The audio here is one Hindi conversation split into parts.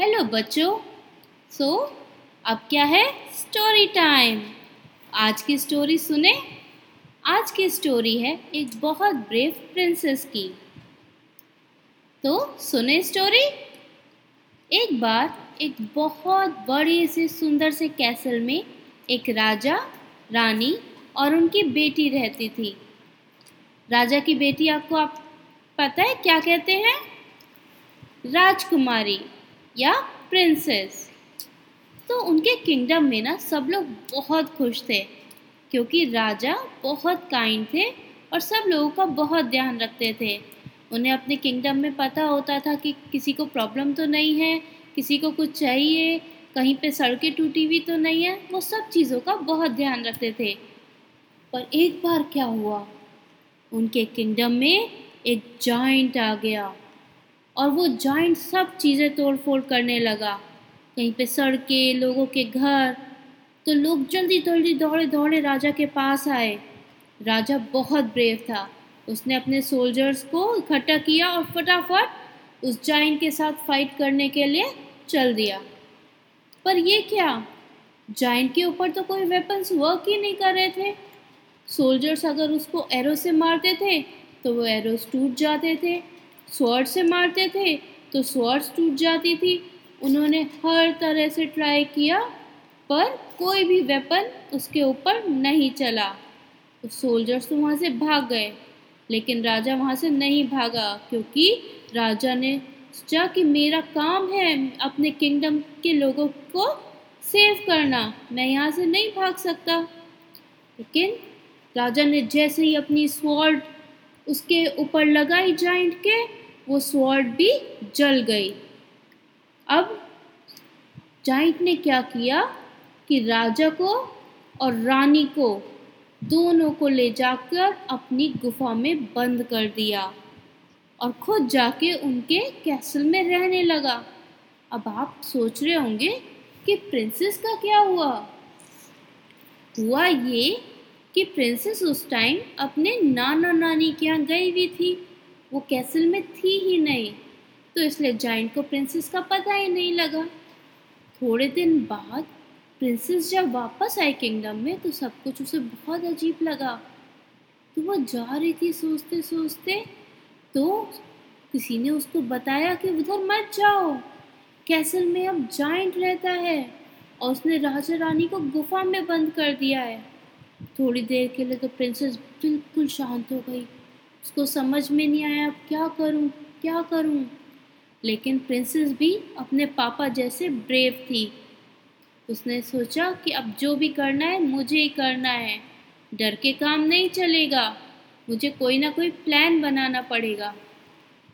हेलो बच्चों। सो so, अब क्या है? स्टोरी टाइम आज की स्टोरी सुने? आज की स्टोरी है एक बहुत ब्रेव प्रिंसेस की। तो सुने स्टोरी एक बार एक बहुत बड़े से सुंदर से कैसल में एक राजा रानी और उनकी बेटी रहती थी। राजा की बेटी आपको आप पता है क्या कहते हैं? राजकुमारी। या प्रिंसेस तो उनके किंगडम में ना सब लोग बहुत खुश थे, क्योंकि राजा बहुत काइंड थे और सब लोगों का बहुत ध्यान रखते थे। उन्हें अपने किंगडम में पता होता था कि किसी को प्रॉब्लम तो नहीं है, किसी को कुछ चाहिए, कहीं पे सड़कें टूटी हुई तो नहीं है, वो सब चीज़ों का बहुत ध्यान रखते थे। पर एक बार क्या हुआ? उनके किंगडम में एक जॉइंट आ गया। और वो जॉइंट सब चीज़ें तोड़ फोड़ करने लगा। कहीं पे सड़कें, लोगों के घर। तो लोग जल्दी जल्दी दौड़े दौड़े राजा के पास आए। राजा बहुत ब्रेव था। उसने अपने सोल्जर्स को इकट्ठा किया और फटाफट उस जाइंट के साथ फाइट करने के लिए चल दिया। पर ये क्या? जाइंट के ऊपर तो कोई वेपन्स वर्क ही नहीं कर रहे थे। सोल्जर्स अगर उसको एरो से मारते थे तो वो एरोस टूट जाते थे। स्वॉर्ड से मारते थे तो स्वॉर्ड्स टूट जाती थी। उन्होंने हर तरह से ट्राई किया, पर कोई भी वेपन उसके ऊपर नहीं चला। तो सोल्जर्स तो वहाँ से भाग गए, लेकिन राजा वहाँ से नहीं भागा, क्योंकि राजा ने सोचा कि मेरा काम है अपने किंगडम के लोगों को सेव करना। मैं यहाँ से नहीं भाग सकता। लेकिन राजा ने जैसे ही अपनी स्वॉर्ड उसके ऊपर लगाई जाइंट के वो स्वॉर्ड भी जल गई। अब जाइंट ने क्या किया कि राजा को और रानी को दोनों को ले जाकर अपनी गुफा में बंद कर दिया और खुद जाके उनके कैसल में रहने लगा। अब आप सोच रहे होंगे कि प्रिंसेस का क्या हुआ? हुआ ये कि प्रिंसेस उस टाइम अपने नाना नानी के यहाँ गई हुई थी। वो कैसल में थी ही नहीं तो इसलिए जाइंट को प्रिंसेस का पता ही नहीं लगा। थोड़े दिन बाद प्रिंसेस जब वापस आई किंगडम में तो सब कुछ उसे बहुत अजीब लगा। तो वो जा रही थी सोचते सोचते तो किसी ने उसको बताया कि उधर मत जाओ, कैसल में अब जाइंट रहता है और उसने राजा रानी को गुफा में बंद कर दिया है। थोड़ी देर के लिए तो प्रिंसेस बिल्कुल शांत हो गई। उसको समझ में नहीं आया, अब क्या करूँ क्या करूँ? लेकिन प्रिंसेस भी अपने पापा जैसे ब्रेव थी। उसने सोचा कि अब जो भी करना है, मुझे ही करना है। डर के काम नहीं चलेगा। मुझे कोई ना कोई प्लान बनाना पड़ेगा।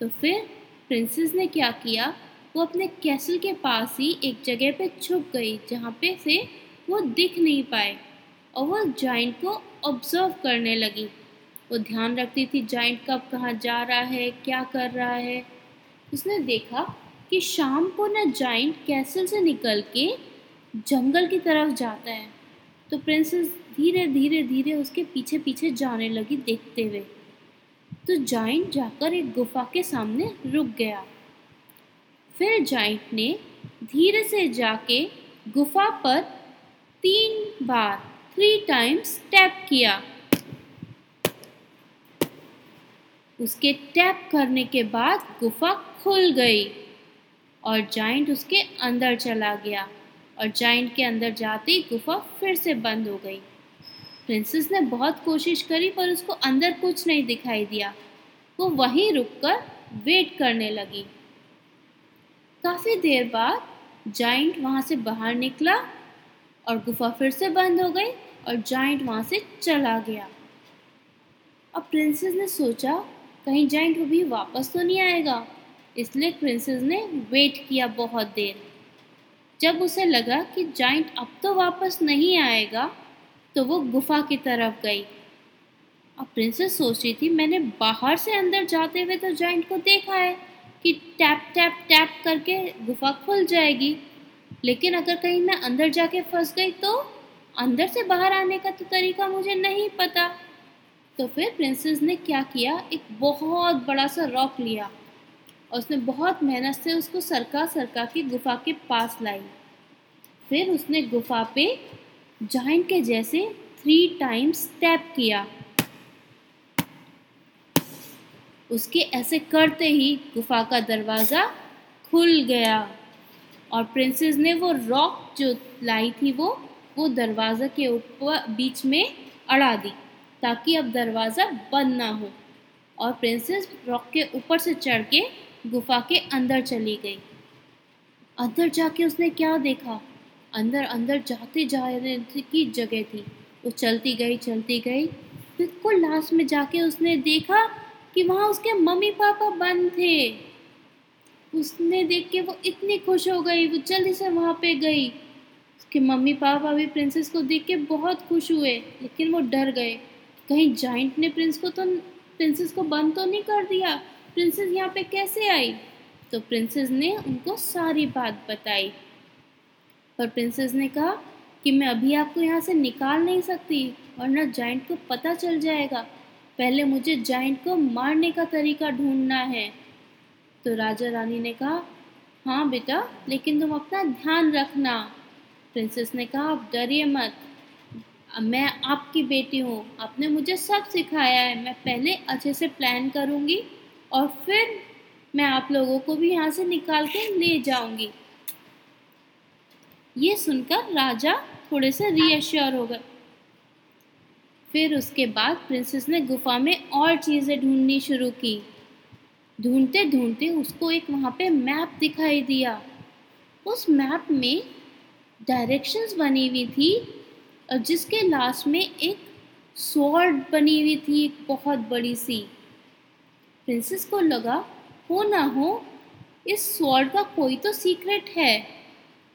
तो फिर प्रिंसेस ने क्या किया? वो अपने कैसल के पास ही एक जगह पे छुप गई, जहाँ पे से वो दिख नहीं पाए। और वो जाइंट को ऑब्ज़र्व करने लगी। वो ध्यान रखती थी, जाइंट कब कहाँ जा रहा है, क्या कर रहा है? उसने देखा कि शाम को न जाइंट कैसल से निकल के जंगल की तरफ़ जाता है। तो प्रिंसेस धीरे धीरे धीरे उसके पीछे पीछे जाने लगी देखते हुए। तो जाइंट जाकर एक गुफा के सामने रुक गया। फिर जाइंट ने धीरे से जाके गुफा पर तीन बार थ्री टाइम्स टैप किया। उसके टैप करने के बाद गुफा खुल गई और जाइंट उसके अंदर चला गया और जाइंट के अंदर जाते ही गुफा फिर से बंद हो गई। प्रिंसेस ने बहुत कोशिश करी, पर उसको अंदर कुछ नहीं दिखाई दिया। वो वहीं रुककर वेट करने लगी। काफ़ी देर बाद जाइंट वहाँ से बाहर निकला और गुफा फिर से बंद हो गई और जाइंट वहाँ से चला गया। अब प्रिंसेस ने सोचा कहीं जाइंट अभी वापस तो नहीं आएगा। इसलिए प्रिंसेस ने वेट किया बहुत देर। जब उसे लगा कि जाइंट अब तो वापस नहीं आएगा तो वो गुफा की तरफ़ गई। अब प्रिंसेस सोच रही थी, मैंने बाहर से अंदर जाते हुए तो जाइंट को देखा है कि टैप टैप टैप करके गुफा खुल जाएगी। लेकिन अगर कहीं मैं अंदर जाके फंस गई तो अंदर से बाहर आने का तो तरीका मुझे नहीं पता। तो फिर प्रिंसेस ने क्या किया? एक बहुत बड़ा सा रॉक लिया। और उसने बहुत मेहनत से उसको सरका सरका के गुफा के पास लाई। फिर उसने गुफा पे जाइंट के जैसे थ्री टाइम्स टैप किया। उसके ऐसे करते ही गुफा का दरवाज़ा खुल गया और प्रिंसेस ने वो रॉक जो लाई थी वो वो दरवाज़ा के ऊपर बीच में अड़ा दी। ताकि अब दरवाज़ा बंद ना हो और प्रिंसेस रॉक के ऊपर से चढ़ के गुफा के अंदर चली गई। अंदर जाके उसने क्या देखा? अंदर अंदर जाते जाने की जगह थी। वो चलती गई चलती गई। बिल्कुल लास्ट में जाके उसने देखा कि वहाँ उसके मम्मी पापा बंद थे। उसने देख के वो इतनी खुश हो गई, वो जल्दी से वहाँ पे गई। उसके मम्मी पापा भी प्रिंसेस को देख के बहुत खुश हुए, लेकिन वो डर गए। कहीं जाइंट ने प्रिंस को तो प्रिंसेस को बंद तो नहीं कर दिया? प्रिंसेस यहाँ पे कैसे आई? तो प्रिंसेस ने उनको सारी बात बताई। पर प्रिंसेस ने कहा कि मैं अभी आपको यहाँ से निकाल नहीं सकती और वरना जाइंट को पता चल जाएगा। पहले मुझे जाइंट को मारने का तरीका ढूंढना है। तो राजा रानी ने कहा हाँ बेटा, लेकिन तुम अपना ध्यान रखना। प्रिंसेस ने कहा, आप डरिए मत। मैं आपकी बेटी हूँ, आपने मुझे सब सिखाया है, मैं पहले अच्छे से प्लान करूँगी और फिर मैं आप लोगों को भी यहाँ से निकाल के ले जाऊँगी। ये सुनकर राजा थोड़े से रीअश्योर हो गए। फिर उसके बाद प्रिंसेस ने गुफा में और चीज़ें ढूंढनी शुरू की। ढूंढते ढूंढते उसको एक वहाँ पे मैप दिखाई दिया। उस मैप में डायरेक्शंस बनी हुई थी जिसके लास्ट में एक स्वॉर्ड बनी हुई थी, एक बहुत बड़ी सी। प्रिंसेस को लगा, हो ना हो, इस स्वॉर्ड का कोई तो सीक्रेट है।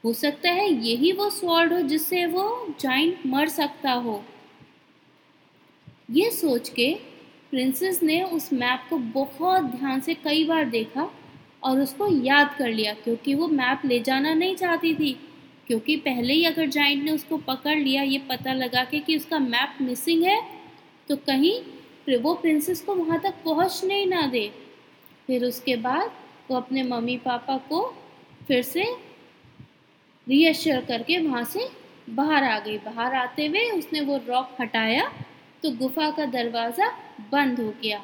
हो सकता है यही वो स्वॉर्ड हो जिससे वो जाइंट मर सकता हो। ये सोच के प्रिंसेस ने उस मैप को बहुत ध्यान से कई बार देखा और उसको याद कर लिया, क्योंकि वो मैप ले जाना नहीं चाहती थी। क्योंकि पहले ही अगर जाइंट ने उसको पकड़ लिया, ये पता लगा के, कि उसका मैप मिसिंग है तो कहीं वो प्रिंसेस को वहाँ तक पहुँचने ही ना दे। फिर उसके बाद वो अपने मम्मी पापा को फिर से रीअश्योर करके वहाँ से बाहर आ गई। बाहर आते हुए उसने वो रॉक हटाया तो गुफा का दरवाज़ा बंद हो गया।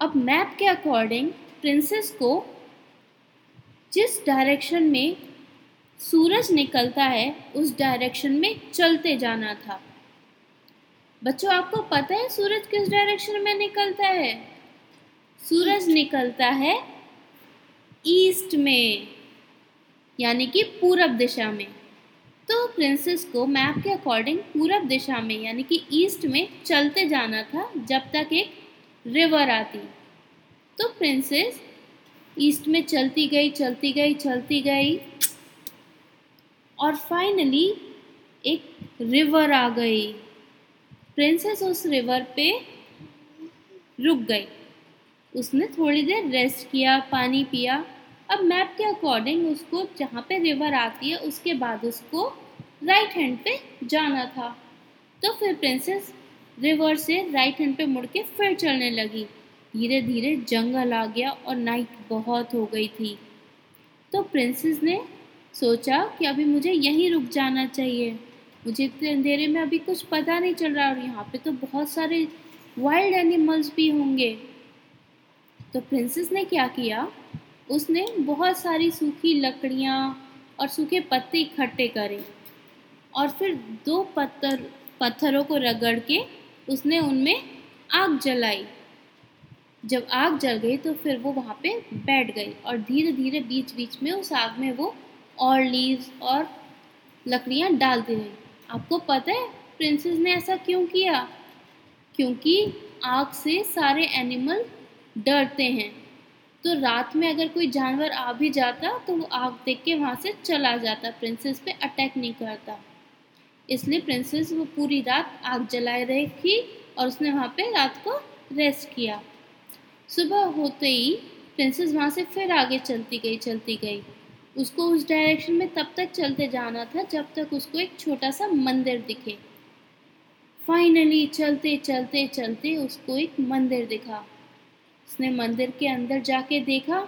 अब मैप के अकॉर्डिंग प्रिंसेस को जिस डायरेक्शन में सूरज निकलता है, उस डायरेक्शन में चलते जाना था। बच्चों, आपको पता है सूरज किस डायरेक्शन में निकलता है? सूरज निकलता है ईस्ट में, यानी कि पूरब दिशा में। तो प्रिंसेस को मैप के अकॉर्डिंग पूरब दिशा में, यानी कि ईस्ट में चलते जाना था, जब तक एक रिवर आती। तो प्रिंसेस ईस्ट में चलती गई चलती गई चलती गई। और फाइनली एक रिवर आ गई। प्रिंसेस उस रिवर पे रुक गई। उसने थोड़ी देर रेस्ट किया, पानी पिया। अब मैप के अकॉर्डिंग उसको जहाँ पे रिवर आती है, उसके बाद उसको राइट हैंड पे जाना था। तो फिर प्रिंसेस रिवर से राइट हैंड पे मुड़ के फिर चलने लगी। धीरे धीरे जंगल आ गया और नाइट बहुत हो गई थी। तो प्रिंसेस ने सोचा कि अभी मुझे यहीं रुक जाना चाहिए। मुझे इतने अंधेरे में अभी कुछ पता नहीं चल रहा और यहाँ पे तो बहुत सारे वाइल्ड एनिमल्स भी होंगे। तो प्रिंसेस ने क्या किया? उसने बहुत सारी सूखी लकड़ियाँ और सूखे पत्ते इकट्ठे करे और फिर दो पत्थर, पत्थरों को रगड़ के उसने उनमें आग जलाई। जब आग जल गई तो फिर वो वहाँ पे बैठ गई और धीरे धीरे बीच बीच में उस आग में वो और लीव्स और लकड़ियाँ डालती रही। आपको पता है प्रिंसेस ने ऐसा क्यों किया? क्योंकि आग से सारे एनिमल डरते हैं। तो रात में अगर कोई जानवर आ भी जाता तो वो आग देख के वहाँ से चला जाता प्रिंसेस पे अटैक नहीं करता। इसलिए प्रिंसेस वो पूरी रात आग जलाए रही और उसने वहाँ पे रात को रेस्ट किया। सुबह होते ही प्रिंसेस वहाँ से फिर आगे चलती गई चलती गई। उसको उस डायरेक्शन में तब तक चलते जाना था जब तक उसको एक छोटा सा मंदिर दिखे। फाइनली चलते चलते चलते उसको एक मंदिर दिखा। उसने मंदिर के अंदर जाके देखा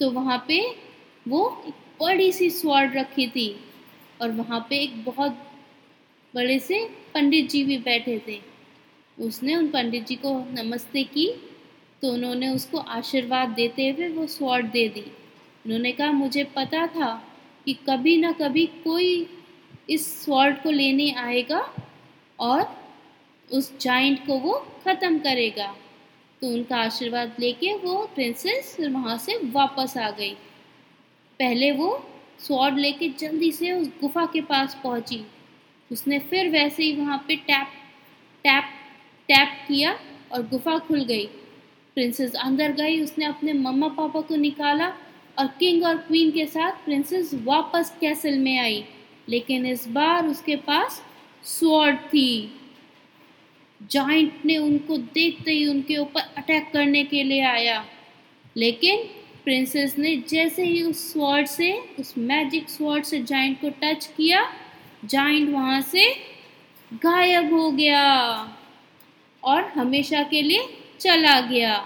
तो वहाँ पे वो एक बड़ी सी स्वॉर्ड रखी थी और वहाँ पे एक बहुत बड़े से पंडित जी भी बैठे थे। उसने उन पंडित जी को नमस्ते की तो उन्होंने उसको आशीर्वाद देते हुए वो स्वॉर्ड दे दी। उन्होंने कहा, मुझे पता था कि कभी ना कभी कोई इस स्वॉर्ड को लेने आएगा और उस जाइंट को वो ख़त्म करेगा। तो उनका आशीर्वाद लेके वो प्रिंसेस वहाँ से वापस आ गई। पहले वो स्वॉर्ड लेके जल्दी से उस गुफा के पास पहुँची। उसने फिर वैसे ही वहाँ पे टैप टैप टैप किया और गुफा खुल गई। प्रिंसेस अंदर गई, उसने अपने मम्मा पापा को निकाला और किंग और क्वीन के साथ प्रिंसेस वापस कैसल में आई, लेकिन इस बार उसके पास स्वॉर्ड थी। जॉइंट ने उनको देखते ही उनके ऊपर अटैक करने के लिए आया, लेकिन प्रिंसेस ने जैसे ही उस स्वॉर्ड से, उस मैजिक स्वॉर्ड से जाइंट को टच किया जाइंट वहाँ से गायब हो गया और हमेशा के लिए चला गया।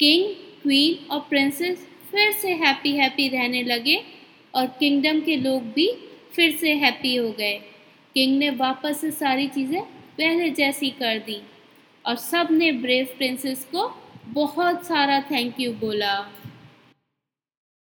किंग क्वीन और प्रिंसेस फिर से हैप्पी हैप्पी रहने लगे और किंगडम के लोग भी फिर से हैप्पी हो गए। किंग ने वापस से सारी चीज़ें पहले जैसी कर दी और सबने ब्रेव प्रिंसेस को बहुत सारा थैंक यू बोला।